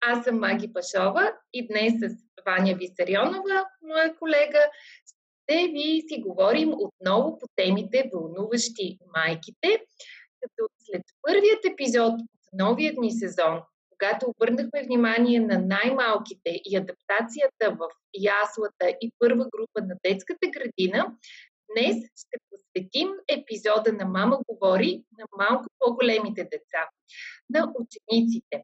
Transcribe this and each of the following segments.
Аз съм Маги Пашова и днес с Ваня Висарионова, моя колега, ще ви си говорим отново по темите вълнуващи майките, като след първият епизод от новият ни сезон, когато обърнахме внимание на най-малките и адаптацията в яслата и първа група на детската градина, днес ще посветим епизода на Мама говори на малко по-големите деца, на учениците.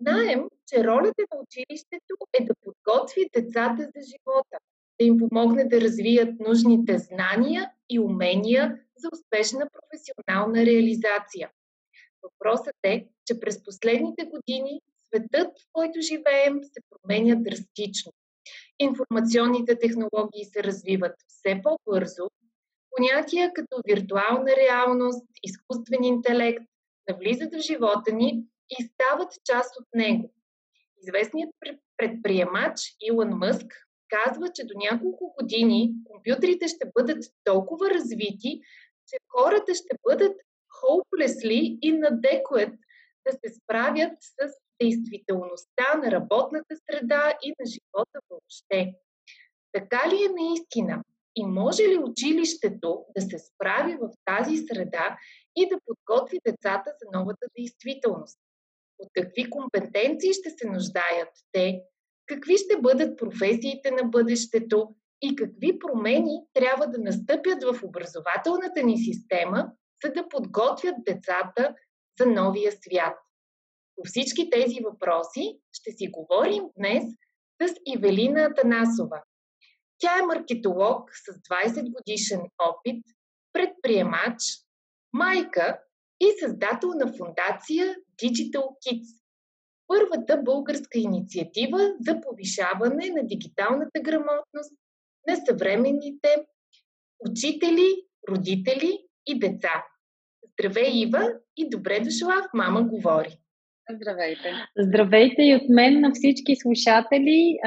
Знаем, че ролята на училището е да подготви децата за живота, да им помогне да развият нужните знания и умения за успешна професионална реализация. Въпросът е, че през последните години светът, в който живеем, се променя драстично. Информационните технологии се развиват все по-бързо. Понятия като виртуална реалност, изкуствен интелект навлизат в живота ни и стават част от него. Известният предприемач Илон Мъск казва, че до няколко години компютрите ще бъдат толкова развити, че хората ще бъдат hopelessly inadequate да се справят с действителността на работната среда и на живота въобще. Така ли е наистина? И може ли училището да се справи в тази среда и да подготви децата за новата действителност? От какви компетенции ще се нуждаят те? Какви ще бъдат професиите на бъдещето? И какви промени трябва да настъпят в образователната ни система, за да подготвят децата за новия свят? По всички тези въпроси ще си говорим днес с Ивелина Атанасова. Тя е маркетолог с 20 годишен опит, предприемач, майка и създател на фундация Digital Kids, първата българска инициатива за повишаване на дигиталната грамотност на съвременните учители, родители и деца. Здравей, Ива, и добре дошла в Мама говори! Здравейте! Здравейте и от мен на всички слушатели.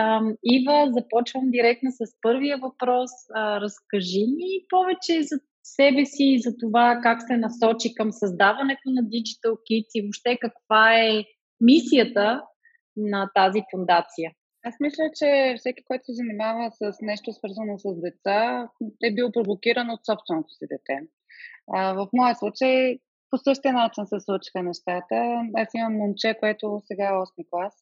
Ива, започвам директно с първия въпрос. Разкажи ми повече за себе си и за това как се насочи към създаването на Digital Kids и въобще каква е мисията на тази фундация. Аз мисля, че всеки, който се занимава с нещо свързано с деца, е бил провокиран от собственото си дете. А, в моя случай по същия начин се случиха нещата. Аз имам момче, което сега е 8 клас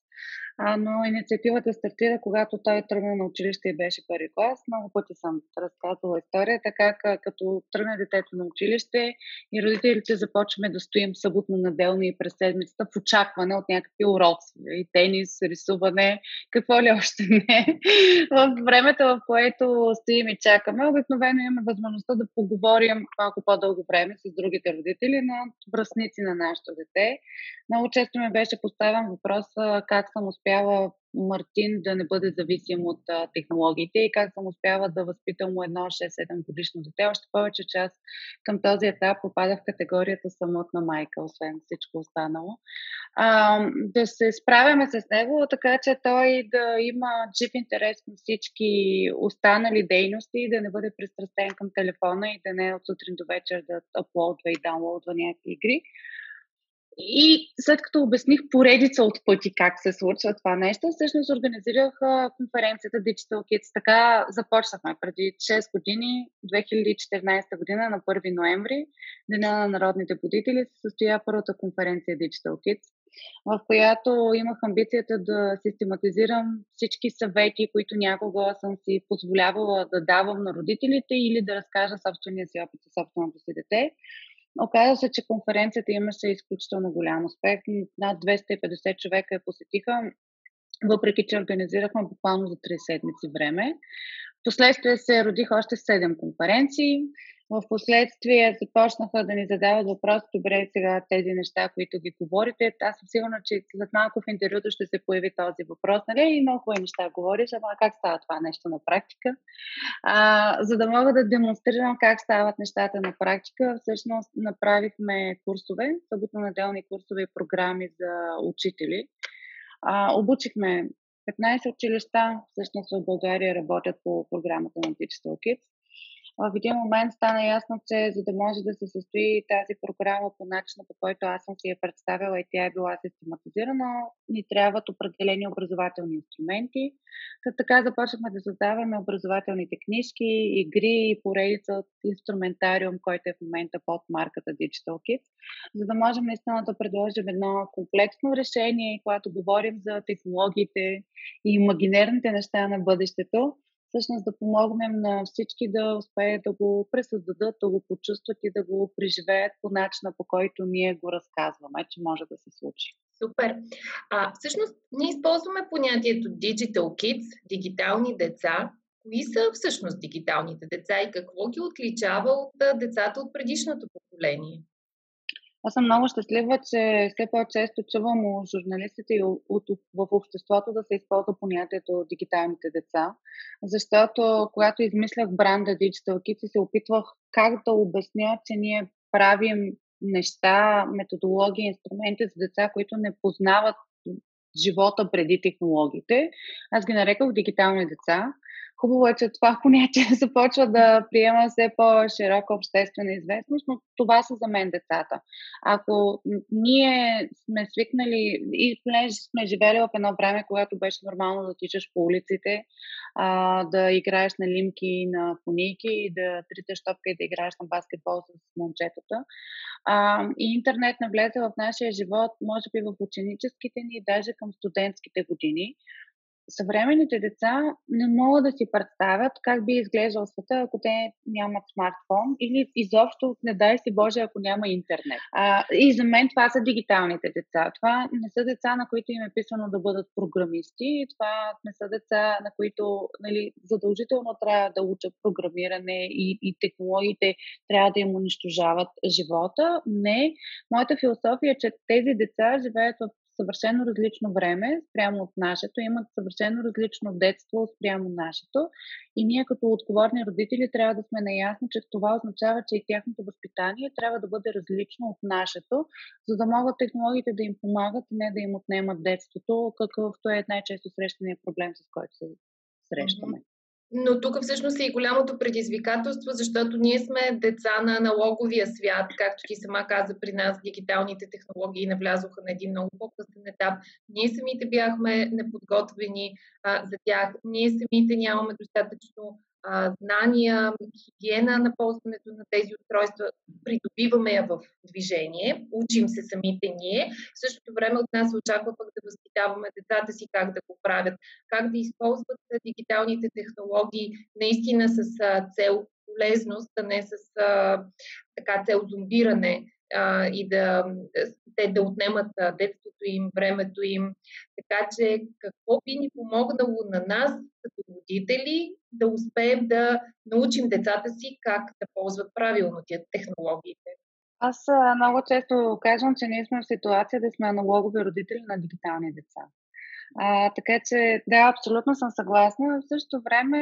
а, но инициативата стартира, когато той тръгна на училище и беше първи клас. Много пъти съм разказвала историята, как като тръгна детето на училище и родителите започваме да стоим съботно-наделни и през седмицата в очакване от някакви уроци. И тенис, рисуване, какво ли още не. В времето, в което стоим и чакаме, обикновено имаме възможността да поговорим малко по-дълго време с другите родители на връзници на нашето дете. Много често ми беше поставен въпрос как съм успяла Мартин да не бъде зависим от а, технологиите и как съм успяла да възпитам му едно 6-7 годишно дете. Още повече, че към този етап попадах в категорията самотна майка, освен всичко останало. А, да се справяме с него, така че той да има жив интерес на всички останали дейности да не бъде пристрастен към телефона и да не е от сутрин до вечер да аплодва и даунлоудва някакви игри. И след като обясних поредица от пъти как се случва това нещо, всъщност организирах конференцията Digital Kids. Така започнахме преди 6 години, 2014 година, на 1 ноември, Деня на народните будители, се състоя първата конференция Digital Kids, в която имах амбицията да систематизирам всички съвети, които някога съм си позволявала да давам на родителите или да разкажа собствения си опит за собственото си дете Оказва се, че конференцията имаше изключително голям успех. Над 250 човека я посетиха, въпреки че организирахме буквално за 3 седмици време. Впоследствие се родиха още 7 конференции. В последствие започнаха да ни задават въпрос, добре, сега тези неща, които ги говорите, аз съм сигурна, че след малко в интервюто ще се появи този въпрос, нали? И много хубави неща говориш, ама как става това нещо на практика? А, за да мога да демонстрирам как стават нещата на практика, всъщност направихме курсове, съботно-неделни курсове и програми за учители. А, обучихме 15 училища, всъщност в България работят по програмата на Digital Kids в един момент стана ясно, че за да може да се състои тази програма по начина, по който аз съм си я представила и тя е била систематизирана, ни трябват определени образователни инструменти. Така започнахме да създаваме образователните книжки, игри и поредица от инструментариум, който е в момента под марката Digital Kids, за да можем наистина да предложим едно комплексно решение, когато говорим за технологиите и имагинерните неща на бъдещето, всъщност да помогнем на всички да успеят да го пресъздадат, да го почувстват и да го преживеят по начина, по който ние го разказваме, че може да се случи. Супер. А, всъщност, ние използваме понятието Digital Kids, дигитални деца. Кои са всъщност дигиталните деца и какво ги отличава от децата от предишното поколение? Аз съм много щастлива, че все по-често чувам от журналистите и в обществото да се използва понятието дигиталните деца, защото когато измислях бранда Digital Kids се опитвах как да обясня, че ние правим неща, методологии, инструменти за деца, които не познават живота преди технологиите. Аз ги нареках дигитални деца Хубаво е, че това понятие започва да приема все по-широка обществена известност, но това са за мен децата. Ако ние сме свикнали и понеже сме живели в едно време, когато беше нормално да тичаш по улиците, а, да играеш на лимки, на поники и да триташ топка и да играеш на баскетбол с момчетата. А, и интернет навлезе в нашия живот, може би в ученическите ни, даже към студентските години съвременните деца не могат да си представят как би изглеждал света, ако те нямат смартфон или изобщо, не дай си Боже, ако няма интернет. А, и за мен това са дигиталните деца. Това не са деца, на които им е писано да бъдат програмисти. Това не са деца, на които нали, задължително трябва да учат програмиране и, и технологиите трябва да им унищожават живота. Не. Моята философия е, че тези деца живеят в съвършено различно време спрямо от нашето, имат съвършено различно детство спрямо нашето и ние като отговорни родители трябва да сме наясно, че това означава, че и тяхното възпитание трябва да бъде различно от нашето, за да могат технологиите да им помагат и не да им отнемат детството, какъвто е най-често срещания проблем, с който се срещаме. Но тук всъщност е и голямото предизвикателство, защото ние сме деца на аналоговия свят, както ти сама каза при нас, дигиталните технологии навлязоха на един много по-късен етап. Ние самите бяхме неподготвени а, за тях, ние самите нямаме достатъчно знания, хигиена на ползването на тези устройства, придобиваме я в движение, учим се самите ние. В същото време от нас се очаква пък да възпитаваме децата си как да го правят, как да използват дигиталните технологии наистина с цел полезност, а не с а, така цел зомбиране а, и да, те да отнемат а, детството им, времето им. Така че какво би ни помогнало на нас, като родители, да успеем да научим децата си как да ползват правилно тия технологиите? Аз много често казвам, че ние сме в ситуация да сме аналогови родители на дигитални деца. А, така че, да, абсолютно съм съгласна. В същото време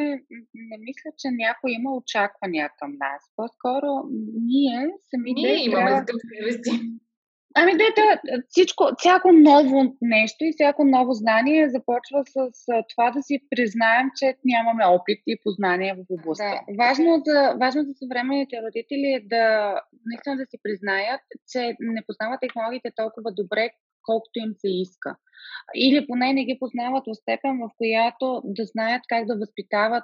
не мисля, че някой има очаквания към нас. По-скоро ние самите. Ние имаме трябва... Ами да, да, всичко, всяко ново нещо и всяко ново знание започва с това да си признаем, че нямаме опит и познание в областта. Да. Важно, за, важно за съвременните родители е да наистина да си признаят, че не познават технологиите толкова добре, колкото им се иска. Или поне не ги познават в степен, в която да знаят как да възпитават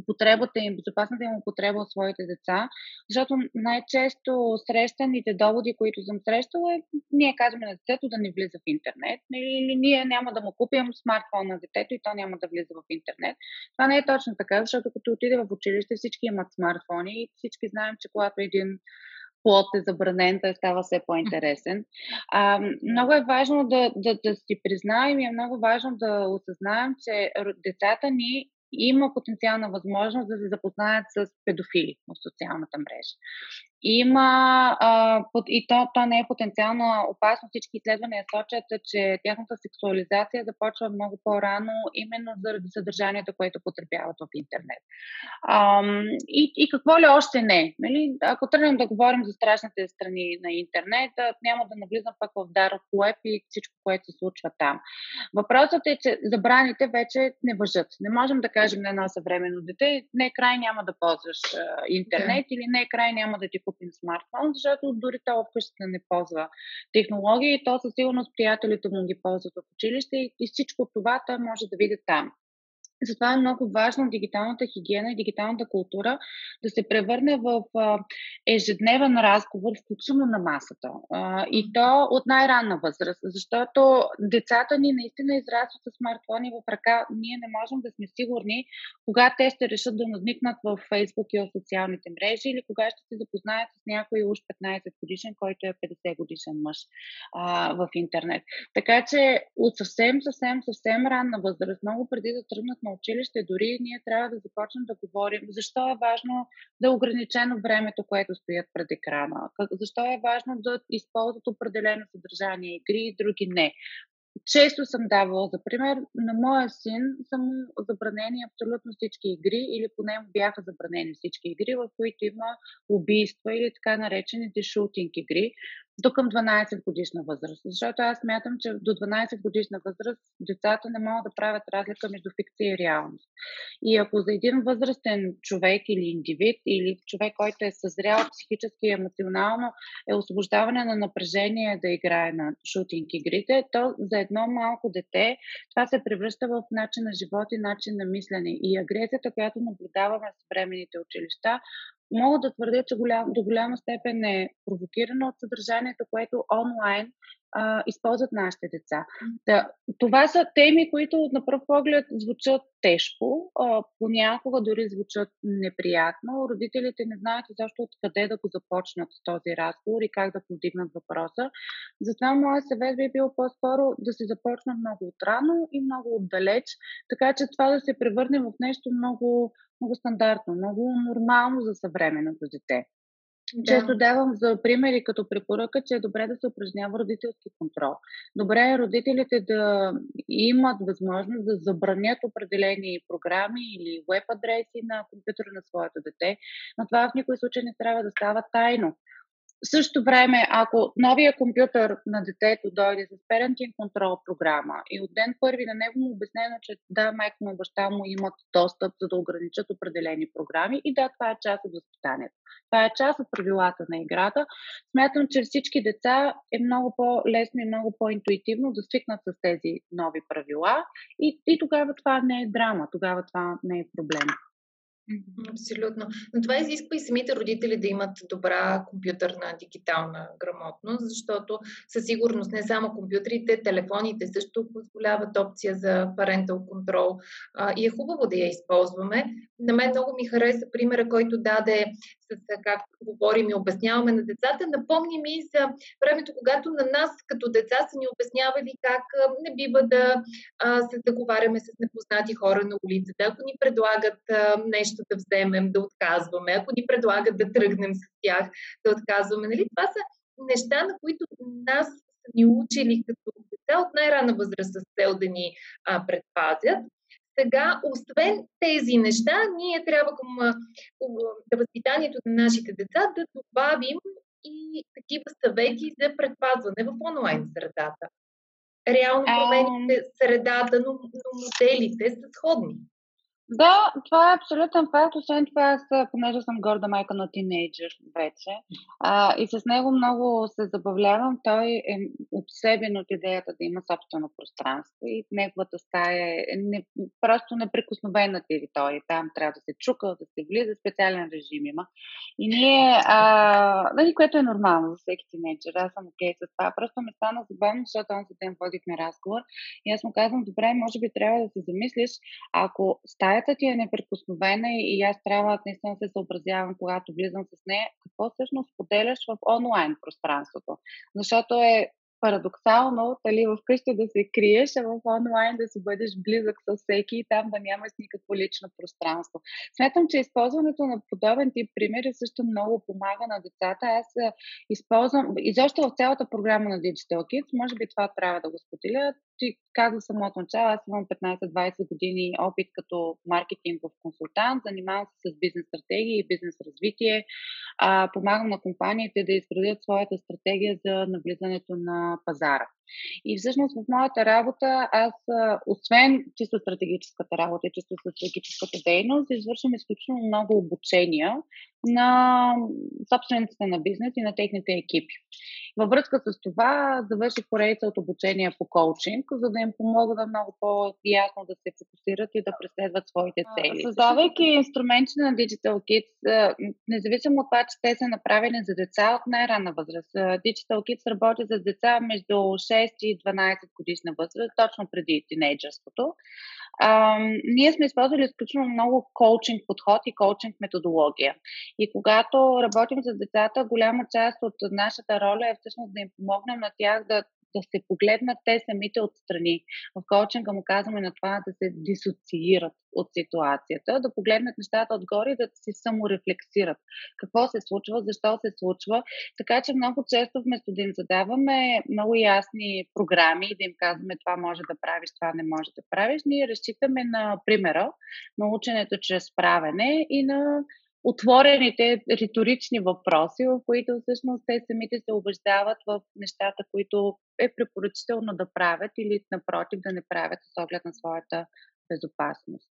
употребата им, безопасната им употреба от своите деца, защото най-често срещаните доводи, които съм срещала, е, ние казваме на детето да не влиза в интернет, или ние няма да му купим смартфон на детето и то няма да влиза в интернет. Това не е точно така, защото като отиде в училище всички имат смартфони и всички знаем, че когато един плод е забранен, той става все по-интересен. А, много е важно да, да, да си признаем и е много важно да осъзнаем, че децата ни има потенциална възможност да се запознаят с педофили в социалната мрежа. Има, а, и то, то не е потенциална опасност, всички изследвания сочат, че тяхната сексуализация започва много по-рано, именно заради съдържанието, което потребяват в интернет. А, и, и какво ли още не? Нали? Ако тръгнем да говорим за страшните страни на интернет, няма да навлизам пък в Dark Web и всичко, което се случва там. Въпросът е, че забраните вече не въжат. Не можем да кажем на едно съвременно дете, не край няма да ползваш а, интернет да. или не край няма да ти купим смартфон, защото дори това вкъщи не ползва технологии и то със сигурност приятелите му ги ползват в училище и всичко това той може да види там. Затова е много важно дигиталната хигиена и дигиталната култура да се превърне в ежедневен разговор, включително на масата. И то от най-ранна възраст, защото децата ни наистина израстват с смартфони в ръка. Ние не можем да сме сигурни кога те ще решат да надникнат в Фейсбук и в социалните мрежи или кога ще се запознаят с някой уж 15 годишен, който е 50 годишен мъж в интернет. Така че от съвсем, съвсем, съвсем ранна възраст, много преди да тръгнат на училище, дори ние трябва да започнем да говорим защо е важно да е ограничено времето, което стоят пред екрана, защо е важно да използват определено съдържание, игри и други? Не. Често съм давала за пример, на моя син са му забранени абсолютно всички игри, или поне му бяха забранени всички игри, в които има убийства или така наречените шутинг игри, до към 12 годишна възраст. Защото аз смятам, че до 12 годишна възраст децата не могат да правят разлика между фикция и реалност. И ако за един възрастен човек или индивид, или човек, който е съзрял психически и емоционално, е освобождаване на напрежение да играе на шутинг игрите, то за едно малко дете това се превръща в начин на живот и начин на мислене. И агресията, която наблюдаваме в съвременните училища, мога да твърдя, че голям, до голяма степен е провокирана от съдържанието, което онлайн а, използват нашите деца. Да, това са теми, които на пръв поглед звучат тежко, а, понякога дори звучат неприятно. Родителите не знаят защо откъде да го започнат с този разговор и как да повдигнат въпроса. Затова моят съвет би бил по-скоро да се започне много отрано и много отдалеч, така че това да се превърне в нещо много много стандартно, много нормално за съвременното дете. Да. Често давам за примери като препоръка, че е добре да се упражнява родителски контрол. Добре е родителите да имат възможност да забранят определени програми или веб адреси на компютъра на своето дете, но това в никой случай не трябва да става тайно. В същото време, ако новия компютър на детето дойде с Parenting Control програма и от ден първи на него му обяснено, че да, майка му и баща му имат достъп, за да ограничат определени програми и да, това е част от възпитанието. Това е част от правилата на играта. Смятам, че всички деца е много по-лесно и много по-интуитивно да свикнат с тези нови правила и, и тогава това не е драма, тогава това не е проблем. Абсолютно. Но това изисква и самите родители да имат добра компютърна дигитална грамотност, защото със сигурност не само компютрите, телефоните също позволяват опция за parental а, и е хубаво да я използваме. На мен много ми хареса примера, който даде с както говорим и обясняваме на децата. Напомни ми за времето, когато на нас като деца са ни обяснявали как не бива да а, се заговаряме с непознати хора на улицата. Ако ни предлагат а, нещо да вземем, да отказваме. Ако ни предлагат да тръгнем с тях, да отказваме. Нали? Това са неща, на които нас са ни учили като деца от най-рана възраст с цел да ни а, предпазят. Сега, освен тези неща, ние трябва към да възпитанието на нашите деца да добавим и такива съвети за предпазване в онлайн средата. Реално промените средата, но, но моделите са сходни. Да, това е абсолютен факт. Освен това, аз, понеже съм горда майка на тинейджър вече, а, и с него много се забавлявам. Той е обсебен от идеята да има собствено пространство и неговата стая е не, просто неприкосновена територия. Там трябва да се чука, да се влиза, специален режим има. И ние, а, нали, което е нормално за всеки тинейджър, аз съм окей okay с това. Просто ми стана забавно, защото он за ден водихме разговор и аз му казвам, добре, може би трябва да се замислиш, ако стая стаята ти е неприкосновена и аз трябва наистина да се съобразявам, когато влизам с нея, какво всъщност поделяш в онлайн пространството. Защото е парадоксално, дали вкъщи да се криеш, а в онлайн да си бъдеш близък с всеки и там да нямаш никакво лично пространство. Смятам, че използването на подобен тип примери също много помага на децата. Аз използвам, изобщо в цялата програма на Digital Kids, може би това трябва да го споделя, ти каза самото начало, аз имам 15-20 години опит като маркетингов консултант, занимавам се с бизнес стратегии и бизнес развитие, а, помагам на компаниите да изградят своята стратегия за навлизането на пазара. И всъщност в моята работа аз, освен чисто стратегическата работа и чисто стратегическата дейност, извършвам изключително много обучения на собствениците на бизнес и на техните екипи. Във връзка с това завърших поредица от обучения по коучинг, за да им помогна много по-ясно да се фокусират и да преследват своите цели. Създавайки инструменти на Digital Kids, независимо от това, че те са направени за деца от най-ранна възраст, Digital Kids работи за деца между 6 и 12 годишна възраст, точно преди тинейджерството. А, ние сме използвали изключително много коучинг подход и коучинг методология. И когато работим с децата, голяма част от нашата роля е всъщност да им помогнем на тях да да се погледнат те самите отстрани. В коучинга му казваме на това да се дисоциират от ситуацията, да погледнат нещата отгоре и да си саморефлексират. Какво се случва, защо се случва. Така че много често вместо да им задаваме много ясни програми и да им казваме това може да правиш, това не може да правиш, ние разчитаме на примера, на ученето чрез правене и на отворените риторични въпроси, в които всъщност те самите се убеждават в нещата, които е препоръчително да правят или напротив да не правят с оглед на своята безопасност.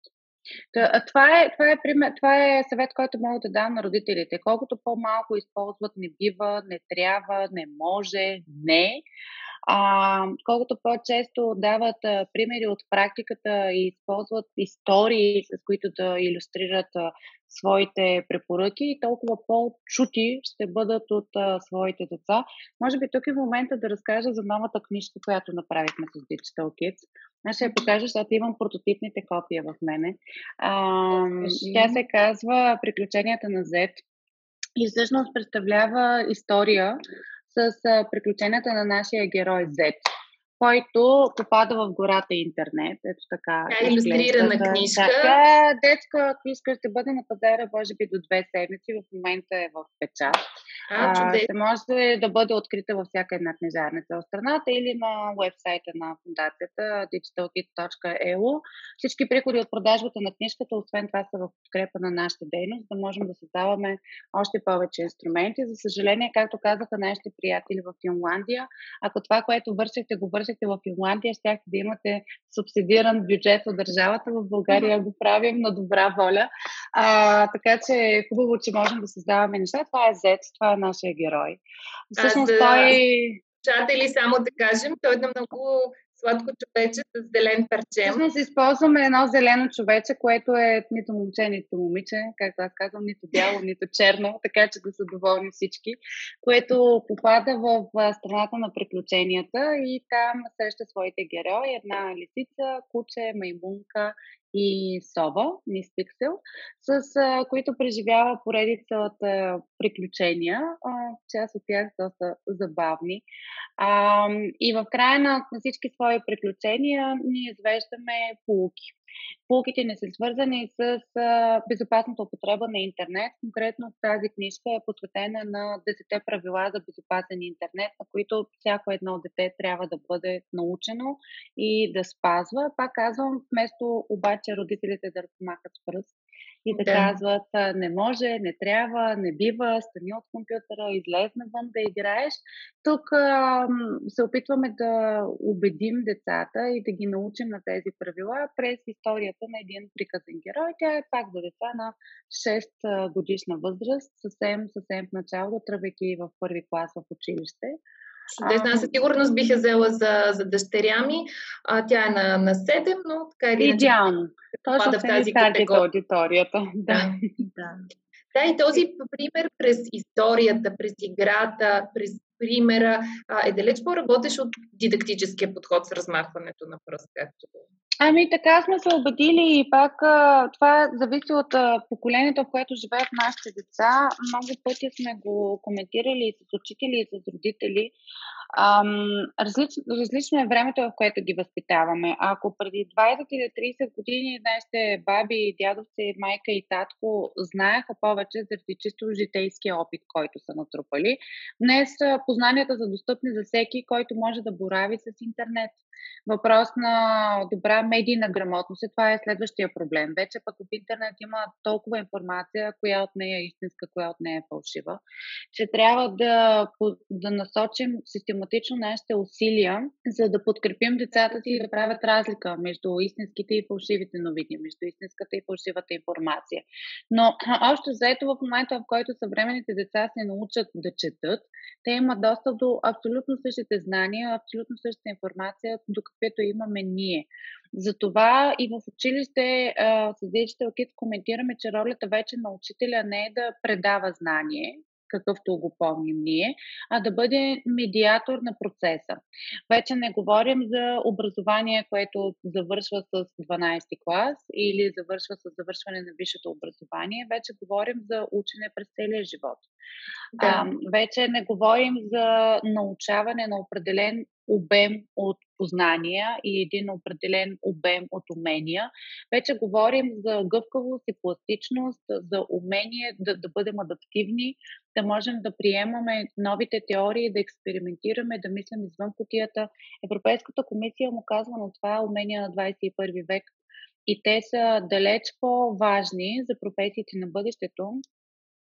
Това е, това, е пример, това е съвет, който мога да дам на родителите. Колкото по-малко използват не бива, не трябва, не може, не, а, колкото по-често дават а, примери от практиката и използват истории, с които да иллюстрират а, своите препоръки, толкова по-чути ще бъдат от а, своите деца. Може би тук е момента да разкажа за новата книжка, която направихме с Digital Kids. Аз ще я покажа, защото имам прототипните копия в мене. А, тя се казва Приключенията на Z и всъщност представлява история с приключенията на нашия герой Z който попада в гората интернет. Ето така. Тя е иллюстрирана книжка. Да, тя детска книжка ще бъде на пазара, може би, до две седмици. В момента е в печат. А, а, ще може да бъде открита във всяка една книжарница в страната или на вебсайта на фундацията digitalkit.eu. Всички приходи от продажбата на книжката, освен това, са в подкрепа на нашата дейност, да можем да създаваме още повече инструменти. За съжаление, както казаха нашите приятели в Финландия, ако това, което вършите, го работите в Финландия, щяхте да имате субсидиран бюджет от държавата. В България го правим на добра воля. А, така че е хубаво, че можем да създаваме неща. Това е Зет, това е нашия герой. Всъщност а, да... той... Чатели, само да кажем, той е на много сладко човече с зелен парчем. Всъщност използваме едно зелено човече, което е нито момче, нито момиче, както аз казвам, нито бяло, нито черно, така че да са доволни всички, което попада в страната на приключенията и там среща своите герои, една лисица, куче, маймунка и Сова, Мис Пиксел, с а, които преживява поредица от а, приключения, а, част от тях доста забавни. А, и в края на, всички свои приключения ние извеждаме полуки. Полуките не са свързани с безопасната употреба на интернет. Конкретно тази книжка е посветена на 10 правила за безопасен интернет, на които всяко едно дете трябва да бъде научено и да спазва. Пак казвам, вместо обаче родителите да размахат пръст и да, да казват не може, не трябва, не бива, стани от компютъра, излез навън да играеш. Тук а, се опитваме да убедим децата и да ги научим на тези правила през историята на един приказен герой. Тя е пак за деца на 6 годишна възраст, съвсем, съвсем в началото, тръгвайки в първи клас в училище. Чудесно. Аз със сигурност бих я взела за, за дъщеря ми. А, тя е на, на 7, но така иначе. Идеално. Точно в тази категория. аудиторията. Да. да. Да, и този пример през историята, през играта, през примера е далеч по-работещ от дидактическия подход с размахването на пръст, както Ами така сме се убедили и пак това зависи от поколението, в което живеят нашите деца. Много пъти сме го коментирали и с учители, и с родители. Ам, различ, различно е времето, в което ги възпитаваме. Ако преди 20 или 30 години нашите баби, дядовци, майка и татко знаеха повече заради чисто житейския опит, който са натрупали, днес познанията са достъпни за всеки, който може да борави с интернет. Въпрос на добра медийна грамотност и това е следващия проблем. Вече пък в интернет има толкова информация, коя от нея е истинска, коя от нея е фалшива, че трябва да, да насочим систематично нашите усилия, за да подкрепим децата си и да правят разлика между истинските и фалшивите новини, между истинската и фалшивата информация. Но още заето в момента, в който съвременните деца се научат да четат, те имат достъп до абсолютно същите знания, абсолютно същата информация, до каквито имаме ние. Затова и в училище с Digital Kids коментираме, че ролята вече на учителя не е да предава знание, какъвто го помним ние, а да бъде медиатор на процеса. Вече не говорим за образование, което завършва с 12 клас или завършва с завършване на висшето образование, вече говорим за учене през целия живот. Да. А, вече не говорим за научаване на определен обем от познания и един определен обем от умения. Вече говорим за гъвкавост и пластичност, за умение да, да бъдем адаптивни, да можем да приемаме новите теории, да експериментираме, да мислим извън кутията. Европейската комисия му казва на това умения на 21 век и те са далеч по-важни за професиите на бъдещето,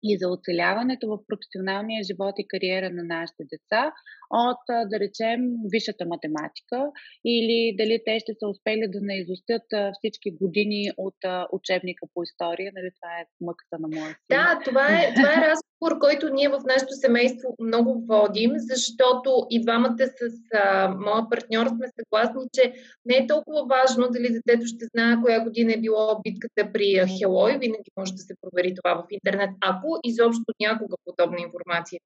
и за оцеляването в професионалния живот и кариера на нашите деца от, да речем, висшата математика или дали те ще са успели да не изостят всички години от учебника по история. Нали, това е мъката на моя син. Да, това е, това е разговор, който ние в нашето семейство много водим, защото и двамата с а, моя партньор сме съгласни, че не е толкова важно дали детето ще знае коя година е било битката при Хелой. Винаги може да се провери това в интернет, ако изобщо някога подобна информация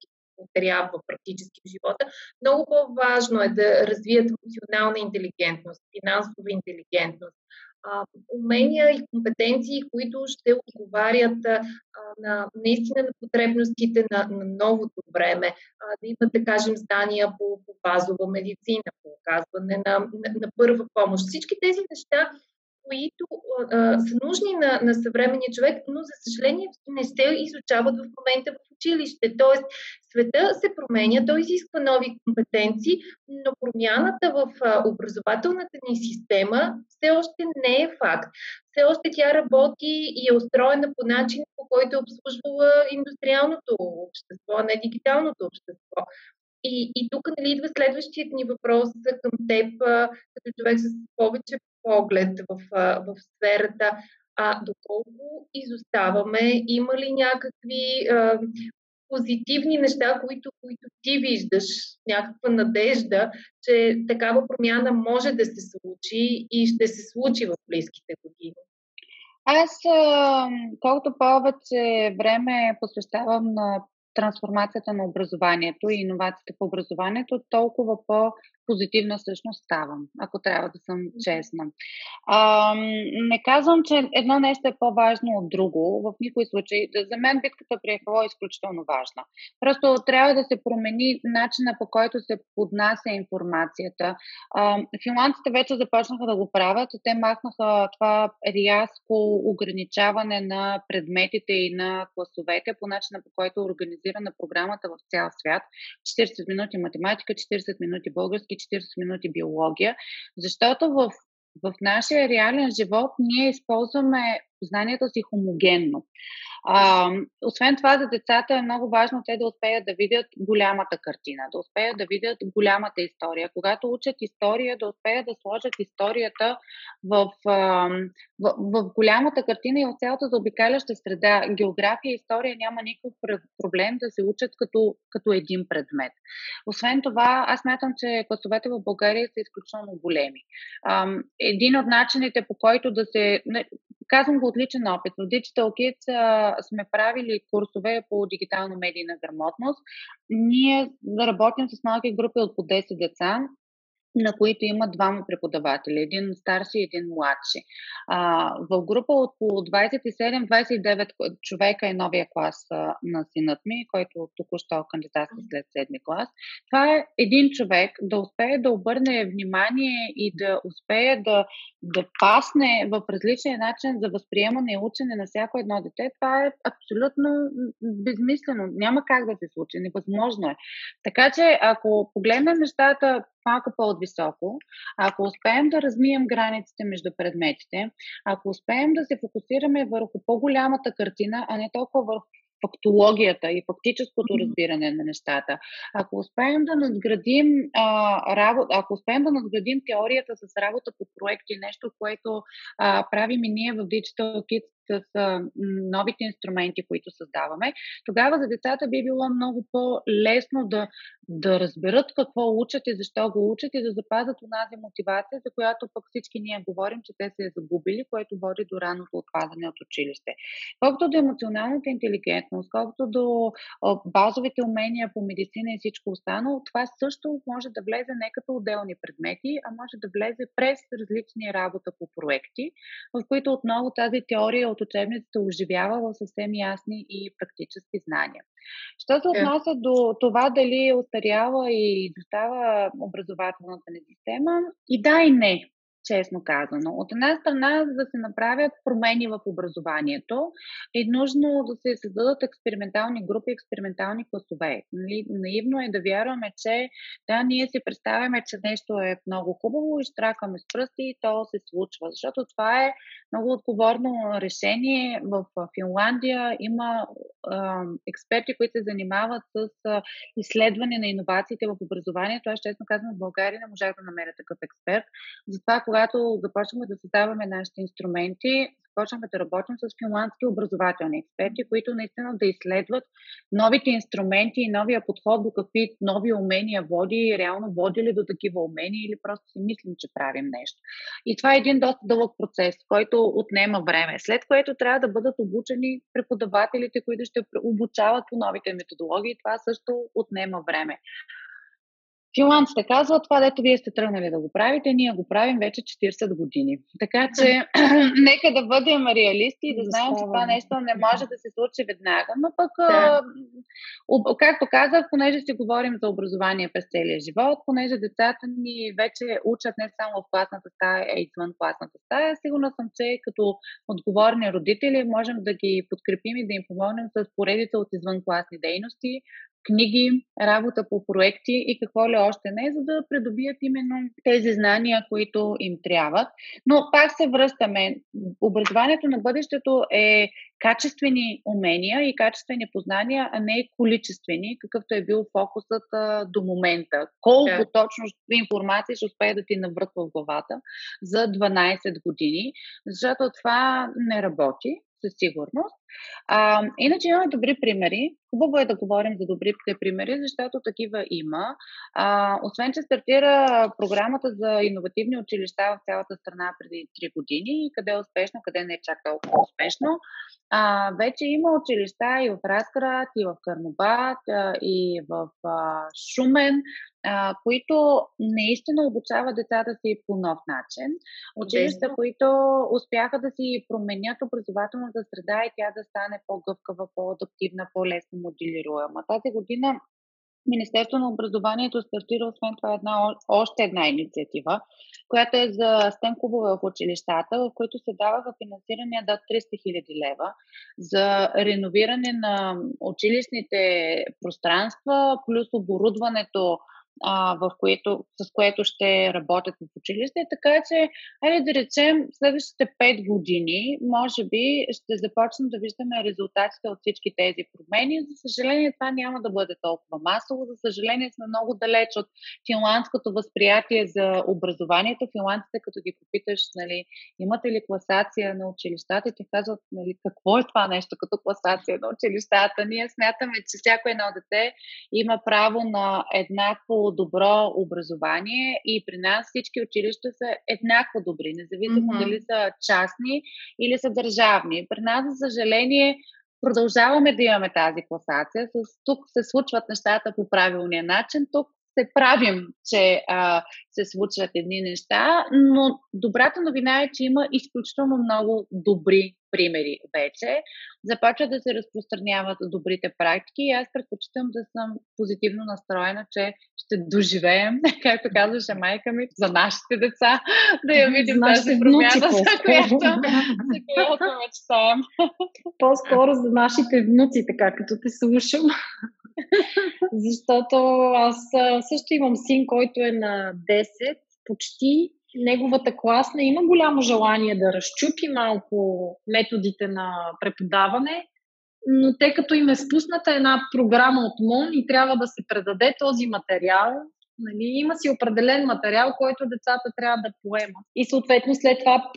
трябва практически в живота. Много по-важно е да развият емоционална интелигентност, финансова интелигентност, умения и компетенции, които ще отговарят на, наистина на потребностите на, на новото време. Да имат, да кажем, знания по, по базова медицина, по оказване на, на, на първа помощ. Всички тези неща които а, са нужни на, на съвременния човек, но за съжаление не се изучават в момента в училище. Тоест, света се променя, той изисква нови компетенции, но промяната в а, образователната ни система все още не е факт. Все още тя работи и е устроена по начин, по който е обслужвала индустриалното общество, а не дигиталното общество. И, и тук нали, идва следващият ни въпрос към теб, като човек с повече поглед в, в сферата. А доколко изоставаме, има ли някакви а, позитивни неща, които, които ти виждаш, някаква надежда, че такава промяна може да се случи и ще се случи в близките години? Аз, колкото повече време посвещавам на трансформацията на образованието и иновациите в образованието, толкова по позитивна всъщност ставам, ако трябва да съм честна. А, не казвам, че едно нещо е по-важно от друго. В никой случай. За мен битката при ЕХО е изключително важна. Просто трябва да се промени начина по който се поднася информацията. А, финландците вече започнаха да го правят. Те махнаха това рязко ограничаване на предметите и на класовете по начина по който е организирана програмата в цял свят. 40 минути математика, 40 минути български, 40 минути биология, защото в, в нашия реален живот ние използваме знанието си хомогенно. А, освен това, за децата е много важно те да успеят да видят голямата картина, да успеят да видят голямата история. Когато учат история, да успеят да сложат историята в, в, в голямата картина и в цялата заобикаляща среда. География и история няма никакъв проблем да се учат като, като един предмет. Освен това, аз мятам, че класовете в България са изключително големи. Един от начините, по който да се. Казвам го отличен опит. В Digital Kids сме правили курсове по дигитална медийна грамотност. Ние работим с малки групи от по 10 деца на които има двама преподаватели, един старши и един младши. А, в група от по 27-29 човека е новия клас а, на синът ми, който току-що кандидатства след седми клас. Това е един човек да успее да обърне внимание и да успее да, да пасне в различен начин за възприемане и учене на всяко едно дете. Това е абсолютно безмислено. Няма как да се случи. Невъзможно е. Така че, ако погледнем нещата малко по-високо, ако успеем да размием границите между предметите, ако успеем да се фокусираме върху по-голямата картина, а не толкова върху фактологията и фактическото разбиране на нещата. Ако успеем да надградим, а, работа, ако успеем да надградим теорията с работа по проекти, нещо, което а, правим и ние в Digital Kids с а, новите инструменти, които създаваме, тогава за децата би било много по-лесно да, да разберат какво учат и защо го учат и да запазят онази мотивация, за която пък всички ние говорим, че те се е загубили, което води до раното отпадане от училище. Колкото до емоционалната интелигентност, колкото до базовите умения по медицина и всичко останало, това също може да влезе не като отделни предмети, а може да влезе през различни работа по проекти, в които отново тази теория от учебницата оживява в съвсем ясни и практически знания. Що се отнася до това дали е и достава образователната ни система, и да и не честно казано. От една страна, за да се направят промени в образованието, е нужно да се създадат експериментални групи, експериментални класове. Нали, наивно е да вярваме, че да, ние си представяме, че нещо е много хубаво и штракаме с пръсти и то се случва. Защото това е много отговорно решение. В Финландия има а, експерти, които се занимават с а, изследване на иновациите в образованието. Аз честно казвам, в България не можах да намеря такъв експерт. Затова, когато започнахме да създаваме нашите инструменти, започнахме да работим с финландски образователни експерти, които наистина да изследват новите инструменти и новия подход до какви нови умения води и реално води ли до такива умения или просто си мислим, че правим нещо. И това е един доста дълъг процес, който отнема време, след което трябва да бъдат обучени преподавателите, които ще обучават по новите методологии. Това също отнема време. Финландците казват това, дето вие сте тръгнали да го правите, ние го правим вече 40 години. Така че нека да бъдем реалисти и да знаем, че това нещо не може да се случи веднага. Но пък, да. както казах, понеже си говорим за образование през целия живот, понеже децата ни вече учат не само в класната стая, а и извън класната стая, сигурна съм, че като отговорни родители можем да ги подкрепим и да им помогнем с поредица от извънкласни дейности, книги, работа по проекти и какво ли още не, за да придобият именно тези знания, които им трябват. Но пак се връщаме. Образованието на бъдещето е качествени умения и качествени познания, а не количествени, какъвто е бил фокусът а, до момента. Колко yeah. точно информация ще успее да ти навръква в главата за 12 години, защото това не работи със сигурност. А, иначе имаме добри примери. Хубаво е да говорим за добрите примери, защото такива има. А, освен, че стартира програмата за иновативни училища в цялата страна преди 3 години, къде е успешно, къде не е чак толкова успешно, а, вече има училища и в Разград, и в Карнобат, и в а, Шумен, а, които наистина обучават децата си по нов начин. Училища, които успяха да си променят образователната среда и тя да стане по-гъвкава, по-адаптивна, по-лесно моделируема. Тази година Министерството на образованието стартира освен това една, още една инициатива, която е за стен клубове в училищата, в които се даваха финансиране до 300 000 лева за реновиране на училищните пространства, плюс оборудването а, в което, с което ще работят в училище. Така че, айде да речем, следващите 5 години, може би, ще започнем да виждаме резултатите от всички тези промени. За съжаление, това няма да бъде толкова масово. За съжаление, сме много далеч от финландското възприятие за образованието. Финландците, като ги попиташ, нали, имате ли класация на училищата, и ти казват, нали, какво е това нещо като класация на училищата. Ние смятаме, че всяко едно дете има право на еднакво добро образование и при нас всички училища са еднакво добри, независимо mm-hmm. дали са частни или са държавни. При нас, за съжаление, продължаваме да имаме тази класация. С, тук се случват нещата по правилния начин, тук се правим, че а, се случват едни неща, но добрата новина е, че има изключително много добри примери вече. Започват да се разпространяват добрите практики и аз предпочитам да съм позитивно настроена, че ще доживеем, както казваше майка ми, за нашите деца, да я видим тази промяна, за която, за която мечтаем. По-скоро за нашите внуци, така като те слушам. Защото аз също имам син, който е на 10, почти неговата класна има голямо желание да разчупи малко методите на преподаване, но те като им е спусната една програма от МОН и трябва да се предаде този материал, нали, има си определен материал, който децата трябва да поемат. И съответно след това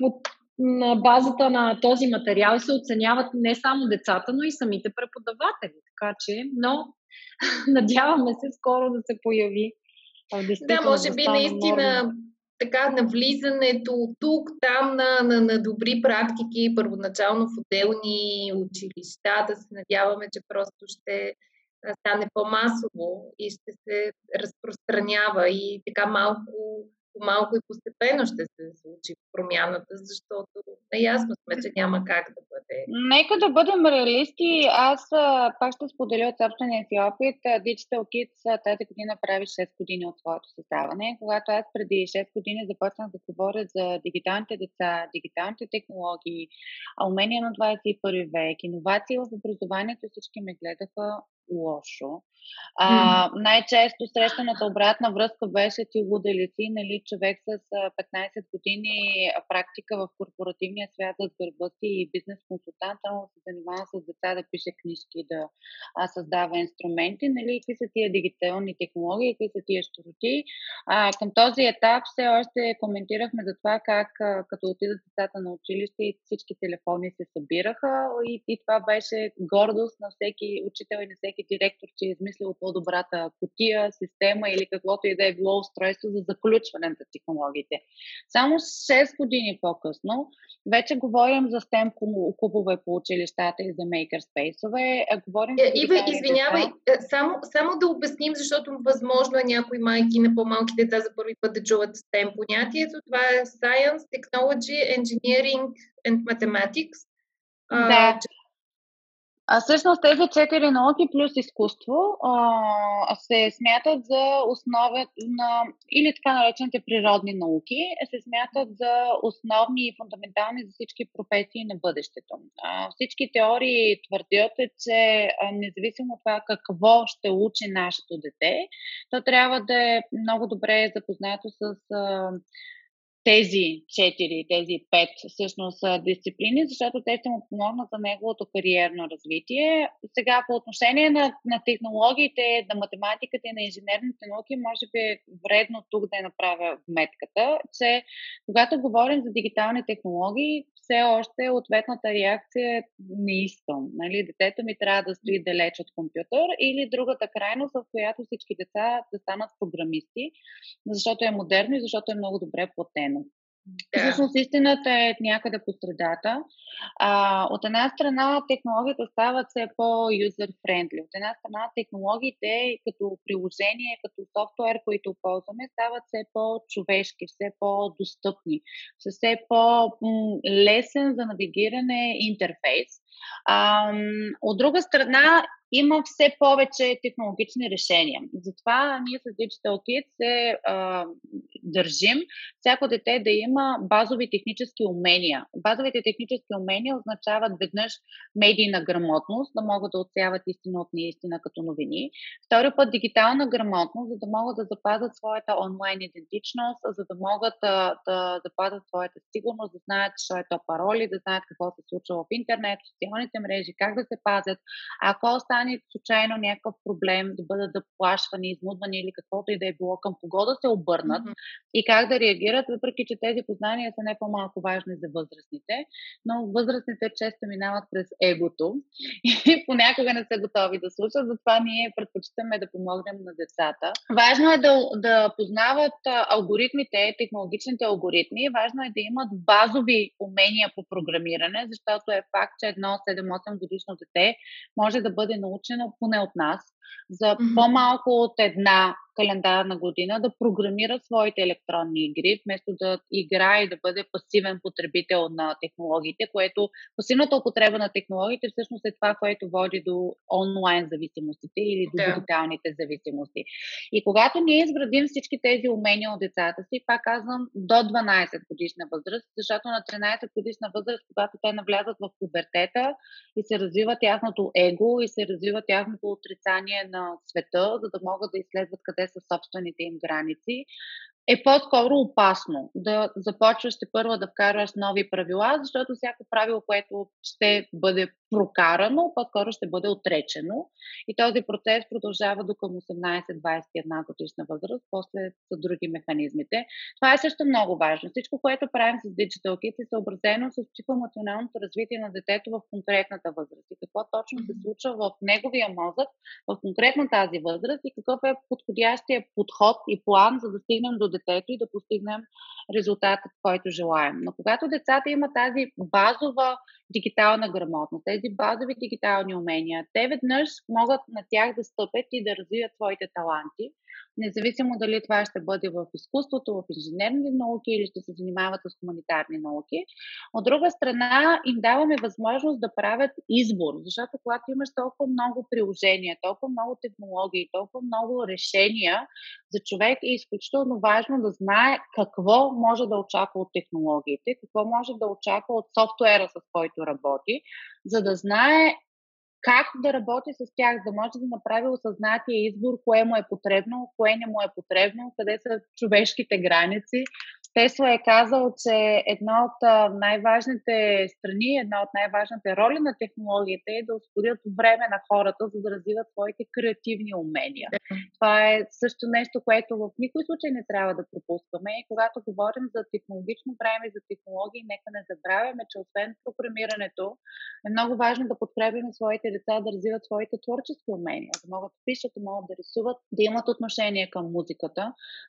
на базата на този материал се оценяват не само децата, но и самите преподаватели. Така че, но надяваме се скоро да се появи. Да, може би наистина норма така навлизането тук, там на, на, на добри практики, първоначално в отделни училища, да се надяваме, че просто ще стане по-масово и ще се разпространява и така малко по-малко и постепенно ще се случи промяната, защото наясно сме, че няма как да бъде. Нека да бъдем реалисти. Аз пак ще споделя от собствения си опит. Digital Kids тази година прави 6 години от своето създаване. Когато аз преди 6 години започнах да говоря за дигиталните деца, дигиталните технологии, умения на 21 век, иновации в образованието, всички ме гледаха лошо. А, най-често срещаната обратна връзка беше ти луделици, нали, човек с 15 години практика в корпоративния свят с гърба си и бизнес консултант, само се занимава с деца да пише книжки, да а, създава инструменти, нали, какви са тия дигитални технологии, какви са тия щуроти. А, към този етап все още коментирахме за това как като отидат децата на училище и всички телефони се събираха и, и това беше гордост на всеки учител и на всеки директор, че е измислил по-добрата котия, система или каквото и да е било устройство за заключване на технологиите. Само 6 години по-късно вече говорим за STEM клубове по училищата и за makerspace-ове. Говорим е, Ива, извинявай, е, само, само да обясним, защото възможно е някои майки на по-малки деца за първи път да чуват STEM понятието. Това е Science, Technology, Engineering and Mathematics. Да. А всъщност тези четири науки плюс изкуство а, се смятат за основа на, или така наречените природни науки, се смятат за основни и фундаментални за всички професии на бъдещето. А, всички теории твърдят, че а, независимо от това какво ще учи нашето дете, то трябва да е много добре запознато с а, тези четири, тези пет всъщност дисциплини, защото те ще му помогнат за неговото кариерно развитие. Сега по отношение на, на технологиите, на математиката и на инженерните науки, може би е вредно тук да я направя вметката, че когато говорим за дигитални технологии, все още ответната реакция е не искам. Нали? Детето ми трябва да стои далеч от компютър или другата крайност, в която всички деца да станат програмисти, защото е модерно и защото е много добре платено. Да. Всъщност истината е някъде по средата. А, от една страна технологията стават все по-юзер-френдли. От една страна технологиите като приложение, като софтуер, които ползваме, стават все по-човешки, все по-достъпни, все по-лесен за навигиране интерфейс. А, от друга страна, има все повече технологични решения. Затова ние с Digital Kids се а, държим всяко дете да има базови технически умения. Базовите технически умения означават веднъж медийна грамотност, да могат да отсяват истина от неистина като новини. Втори път дигитална грамотност, за да могат да запазят своята онлайн идентичност, за да могат да, да запазят своята сигурност, да знаят, що е то пароли, да знаят какво се случва в интернет, социалните мрежи, как да се пазят. Ако стане случайно някакъв проблем, да бъдат заплашвани, измудвани или каквото и да е било, към кого да се обърнат mm-hmm. и как да реагират, въпреки че тези познания са не по-малко важни за възрастните, но възрастните често минават през егото и понякога не са готови да слушат, затова ние предпочитаме да помогнем на децата. Важно е да, да познават алгоритмите, технологичните алгоритми, важно е да имат базови умения по програмиране, защото е факт, че едно 7-8 годишно дете може да бъде научено поне от нас, за mm-hmm. по-малко от една календарна година да програмира своите електронни игри, вместо да играе и да бъде пасивен потребител на технологиите, което пасивната употреба на технологиите всъщност е това, което води до онлайн зависимостите или до да. дигиталните зависимости. И когато ние изградим всички тези умения от децата си, пак казвам, до 12 годишна възраст, защото на 13 годишна възраст, когато те навлязат в пубертета и се развива тяхното его и се развива тяхното отрицание на света, за да могат да изследват къде са собствените им граници, е по-скоро опасно да започваш те първо да вкарваш нови правила, защото всяко правило, което ще бъде прокарано, по-скоро ще бъде отречено. И този процес продължава до към 18-21 годишна възраст, после са други механизмите. Това е също много важно. Всичко, което правим с Digital Kids е съобразено с психоемоционалното развитие на детето в конкретната възраст. И какво точно се случва в неговия мозък в конкретно тази възраст и какъв е подходящия подход и план, за да стигнем до детето и да постигнем резултатът, който желаем. Но когато децата имат тази базова дигитална грамотност, тези базови дигитални умения, те веднъж могат на тях да стъпят и да развият своите таланти независимо дали това ще бъде в изкуството, в инженерни науки или ще се занимават с хуманитарни науки. От друга страна, им даваме възможност да правят избор, защото когато имаш толкова много приложения, толкова много технологии, толкова много решения за човек е изключително важно да знае какво може да очаква от технологиите, какво може да очаква от софтуера, с който работи, за да знае как да работи с тях, да може да направи осъзнатия избор, кое му е потребно, кое не му е потребно, къде са човешките граници, Тесла е казал, че една от най-важните страни, една от най-важните роли на технологиите е да освободят време на хората, за да развиват своите креативни умения. Това е също нещо, което в никой случай не трябва да пропускаме. И когато говорим за технологично време, за технологии, нека не забравяме, че освен програмирането, е много важно да подкрепяме своите деца да развиват своите творчески умения, да могат да пишат, да могат да рисуват, да имат отношение към музиката,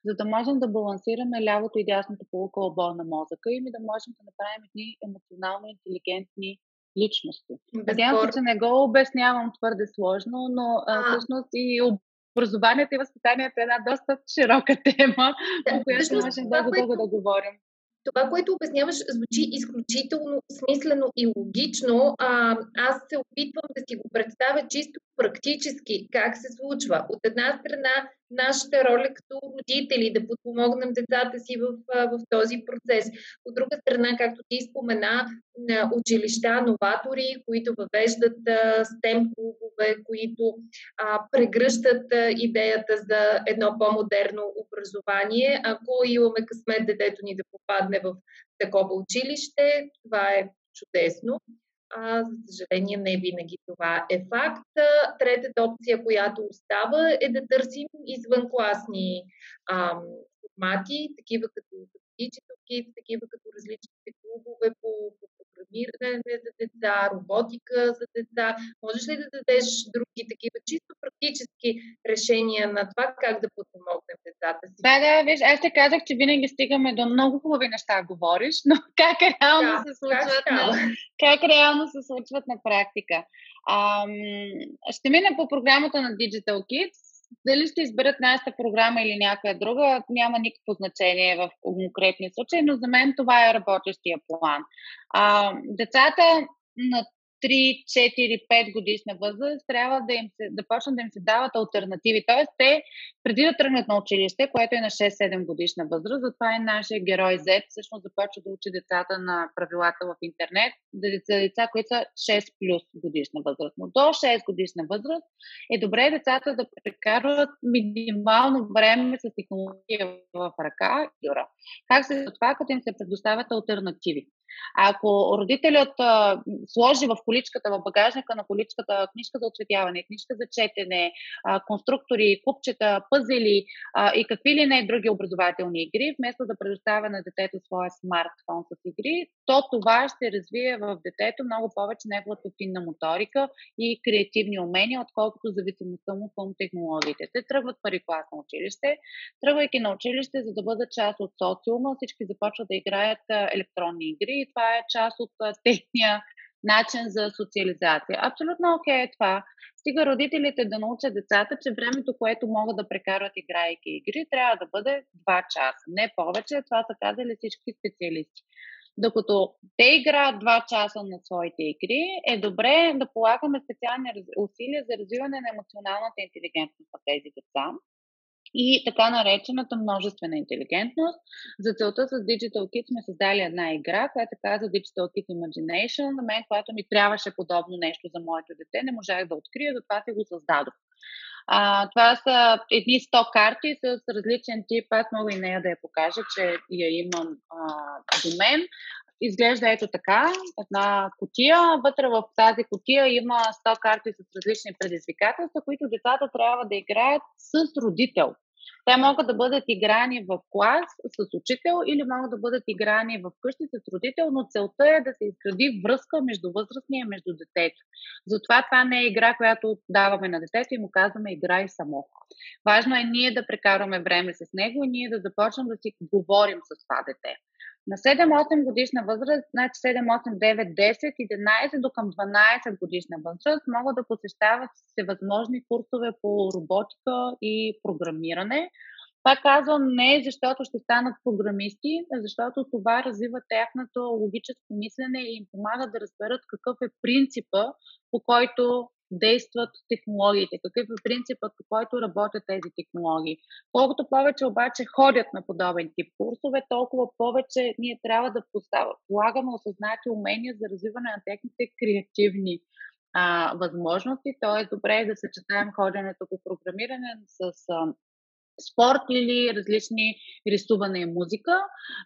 за да можем да балансираме лявото и дясното тяхната полукълбо на мозъка им и да можем да направим едни емоционално интелигентни личности. Надявам се, че не го обяснявам твърде сложно, но а, всъщност и образованието и възпитанието е една доста широка тема, да, по която можем дълго-дълго да говорим това, което обясняваш, звучи изключително смислено и логично. А, аз се опитвам да си го представя чисто практически как се случва. От една страна, нашата роля като родители да подпомогнем децата си в, в този процес. От друга страна, както ти спомена, на училища, новатори, които въвеждат STEM клубове, които а, прегръщат идеята за едно по-модерно образование. Ако имаме късмет детето ни да попадне в такова училище, това е чудесно. А, за съжаление, не винаги това е факт. Третата опция, която остава, е да търсим извънкласни ам, формати, такива като Digital Kids, такива като различните клубове по, по програмиране за деца, роботика за деца. Можеш ли да дадеш други такива чисто практически решения на това как да подпомогнем децата си? Да, да, виж, аз те казах, че винаги стигаме до много хубави неща, говориш, но как реално да, се случват как, на, как реално се случват на практика? Ам, ще мина по програмата на Digital Kids дали ще изберат нашата програма или някоя друга, няма никакво значение в конкретния случай, но за мен това е работещия план. А, децата на 3, 4, 5 годишна възраст, трябва да, им се, да почнат да им се дават альтернативи. Тоест, те преди да тръгнат на училище, което е на 6-7 годишна възраст, затова е нашия герой Z, всъщност започва да учи децата на правилата в интернет, да деца, деца, които са 6 плюс годишна възраст. Но до 6 годишна възраст е добре децата да прекарват минимално време с технология в ръка. Как се това, като им се предоставят альтернативи? Ако родителят а, сложи в количката, в багажника на количката книжка за оцветяване, книжка за четене, а, конструктори, купчета, пъзели а, и какви ли не други образователни игри, вместо да предоставя на детето своя смартфон с игри, то това ще развие в детето много повече неговата финна моторика и креативни умения, отколкото зависимостта му към технологиите. Те тръгват пари клас на училище. Тръгвайки на училище, за да бъдат част от социума, всички започват да играят електронни игри и това е част от техния начин за социализация. Абсолютно окей okay е това. Стига родителите да научат децата, че времето, което могат да прекарат играйки игри, трябва да бъде 2 часа. Не повече, това са казали всички специалисти. Докато те играят 2 часа на своите игри, е добре да полагаме специални усилия за развиване на емоционалната интелигентност на тези деца и така наречената множествена интелигентност. За целта с Digital Kids сме създали една игра, която се казва Digital Kid Imagination. На мен, която ми трябваше подобно нещо за моето дете, не можах да открия, затова си го създадох. А, това са едни 100 карти с различен тип. Аз мога и нея да я покажа, че я имам а, до мен. Изглежда ето така, една котия. Вътре в тази котия има 100 карти с различни предизвикателства, които децата трябва да играят с родител. Те могат да бъдат играни в клас с учител или могат да бъдат играни в къщи с родител, но целта е да се изгради връзка между възрастния и между детето. Затова това не е игра, която даваме на детето и му казваме играй само. Важно е ние да прекараме време с него и ние да започнем да си говорим с това дете. На 7-8 годишна възраст, значи 7, 8, 9, 10, 11 до към 12 годишна възраст могат да посещават всевъзможни курсове по роботика и програмиране. Това казвам не защото ще станат програмисти, а защото това развива тяхното логическо мислене и им помага да разберат какъв е принципа, по който действат технологиите, какъв е принципът, по който работят тези технологии. Колкото повече обаче ходят на подобен тип курсове, толкова повече ние трябва да полагаме осъзнати умения за развиване на техните креативни а, възможности. Тоест, добре е да съчетаем ходенето по програмиране с а, спорт или различни рисуване и музика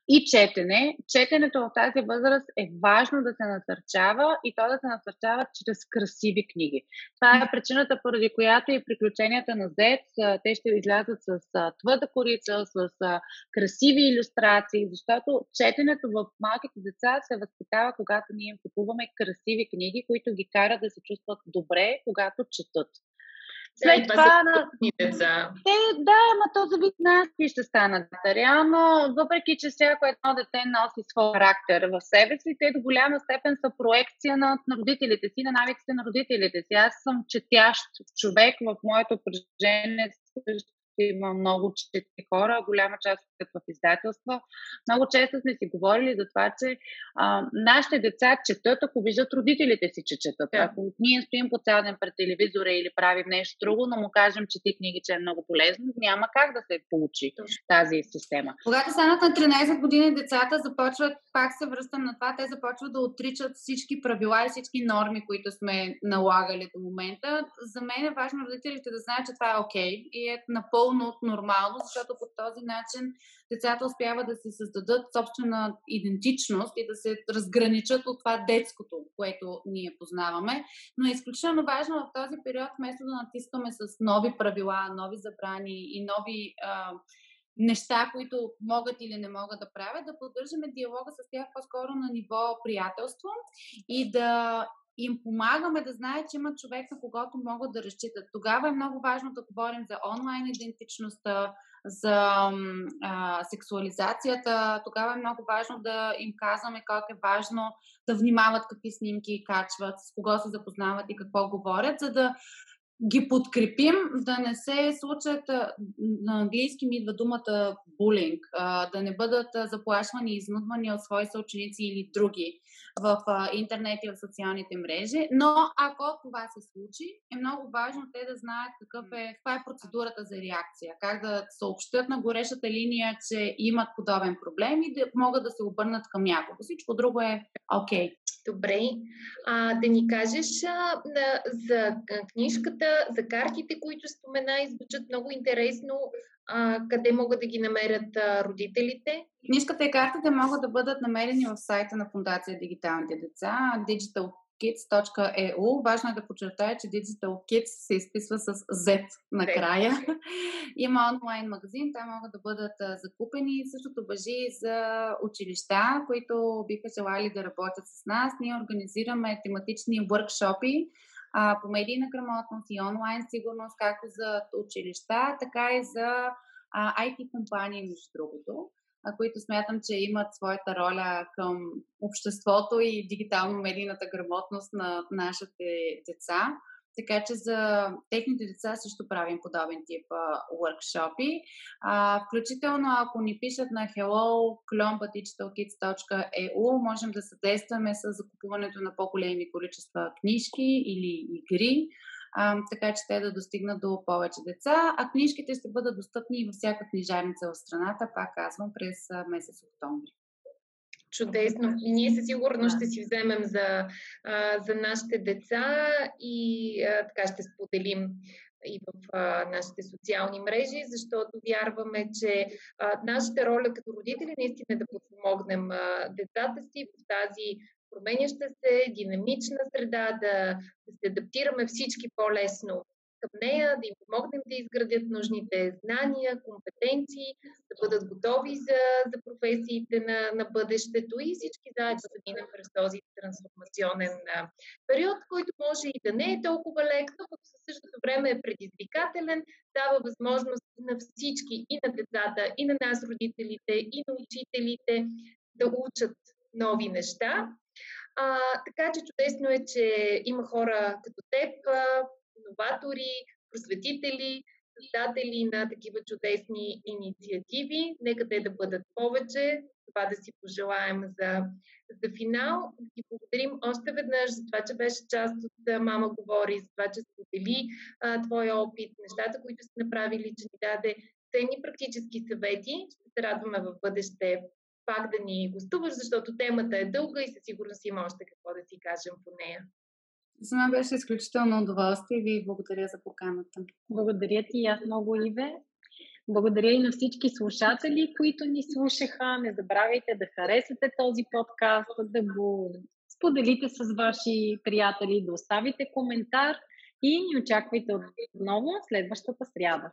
и четене. Четенето в тази възраст е важно да се насърчава и то да се насърчава чрез красиви книги. Това е причината, поради която и приключенията на Зец, те ще излязат с твърда корица, с красиви иллюстрации, защото четенето в малките деца се възпитава, когато ние им купуваме красиви книги, които ги карат да се чувстват добре, когато четат. След да, това, на... деца. Те, да, ама то зависи нас и ще станат. Реално, въпреки че всяко едно дете носи своя характер в себе си, те до голяма степен са проекция на, на родителите си, на навиците на родителите си. Аз съм четящ човек в моето прежение има много чети хора, голяма част от в издателства. Много често сме си говорили за това, че а, нашите деца четат, ако виждат родителите си, че четат. Yeah. Ако ние стоим по цял ден пред телевизора или правим нещо друго, но му кажем, че ти книги, че е много полезно, няма как да се получи тази система. Когато станат на 13 години, децата започват, пак се връщам на това, те започват да отричат всички правила и всички норми, които сме налагали до момента. За мен е важно родителите да знаят, че това е окей okay и е напълно напълно нормално, защото по този начин децата успяват да си създадат собствена идентичност и да се разграничат от това детското, което ние познаваме. Но е изключително важно в този период, вместо да натискаме с нови правила, нови забрани и нови а, неща, които могат или не могат да правят, да поддържаме диалога с тях по-скоро на ниво приятелство и да им помагаме да знаят, че има човек, на когото могат да разчитат. Тогава е много важно да говорим за онлайн идентичността, за а, сексуализацията. Тогава е много важно да им казваме как е важно да внимават какви снимки качват, с кого се запознават и какво говорят, за да ги подкрепим да не се случат, на английски ми идва думата булинг, да не бъдат заплашвани и изнудвани от свои съученици или други в интернет и в социалните мрежи. Но ако това се случи, е много важно те да знаят какъв е, каква е процедурата за реакция, как да съобщат на горещата линия, че имат подобен проблем и да могат да се обърнат към някого. Всичко друго е окей. Okay. Добре. А, да ни кажеш а, за книжката, за картите, които спомена и звучат много интересно. А, къде могат да ги намерят а, родителите? Книжката и картите могат да бъдат намерени в сайта на Фундация Дигиталните деца, Digital kids.eu. Важно е да подчертая, че Digital Kids се изписва с Z накрая. Има онлайн магазин, там могат да бъдат закупени. Същото въжи за училища, които биха желали да работят с нас. Ние организираме тематични въркшопи по медийна грамотност и онлайн сигурност, както за училища, така и за IT компании, между другото. Които смятам, че имат своята роля към обществото и дигитално-медийната грамотност на нашите деца. Така че за техните деца също правим подобен тип. А, включително ако ни пишат на hello можем да съдействаме с закупуването на по-големи количества книжки или игри, така че те да достигнат до повече деца. А книжките ще бъдат достъпни във всяка книжарница в страната, пак казвам, през месец октомври. Чудесно. И ние със сигурност ще си вземем за, за нашите деца и така ще споделим и в а, нашите социални мрежи, защото вярваме, че а, нашата роля като родители наистина е да подпомогнем а, децата си в тази променяща се, динамична среда, да, да се адаптираме всички по-лесно към нея, да им помогнем да изградят нужните знания, компетенции, да бъдат готови за, за професиите на, на бъдещето и всички заедно да минем през този трансформационен период, който може и да не е толкова лек, но в същото време е предизвикателен, дава възможност на всички, и на децата, и на нас, родителите, и на учителите да учат нови неща. А, така че чудесно е, че има хора като теб, новатори, просветители, създатели на такива чудесни инициативи. Нека те да бъдат повече. Това да си пожелаем за, за финал. Да ти благодарим още веднъж за това, че беше част от Мама говори, за това, че сподели а, твоя опит, нещата, които сте направили, че ни даде ценни практически съвети. Ще се радваме в бъдеще пак да ни гостуваш, защото темата е дълга и със сигурност има още какво да си кажем по нея. За мен беше изключително удоволствие и ви благодаря за поканата. Благодаря ти и аз много, Иве. Благодаря и на всички слушатели, които ни слушаха. Не забравяйте да харесате този подкаст, да го споделите с ваши приятели, да оставите коментар и ни очаквайте отново следващата сряда.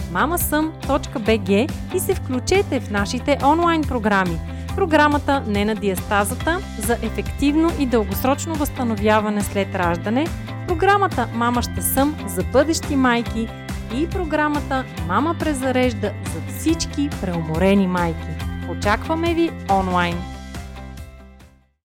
mamasum.bg и се включете в нашите онлайн програми. Програмата Не на диастазата за ефективно и дългосрочно възстановяване след раждане, програмата Мама ще съм за бъдещи майки и програмата Мама презарежда за всички преуморени майки. Очакваме ви онлайн!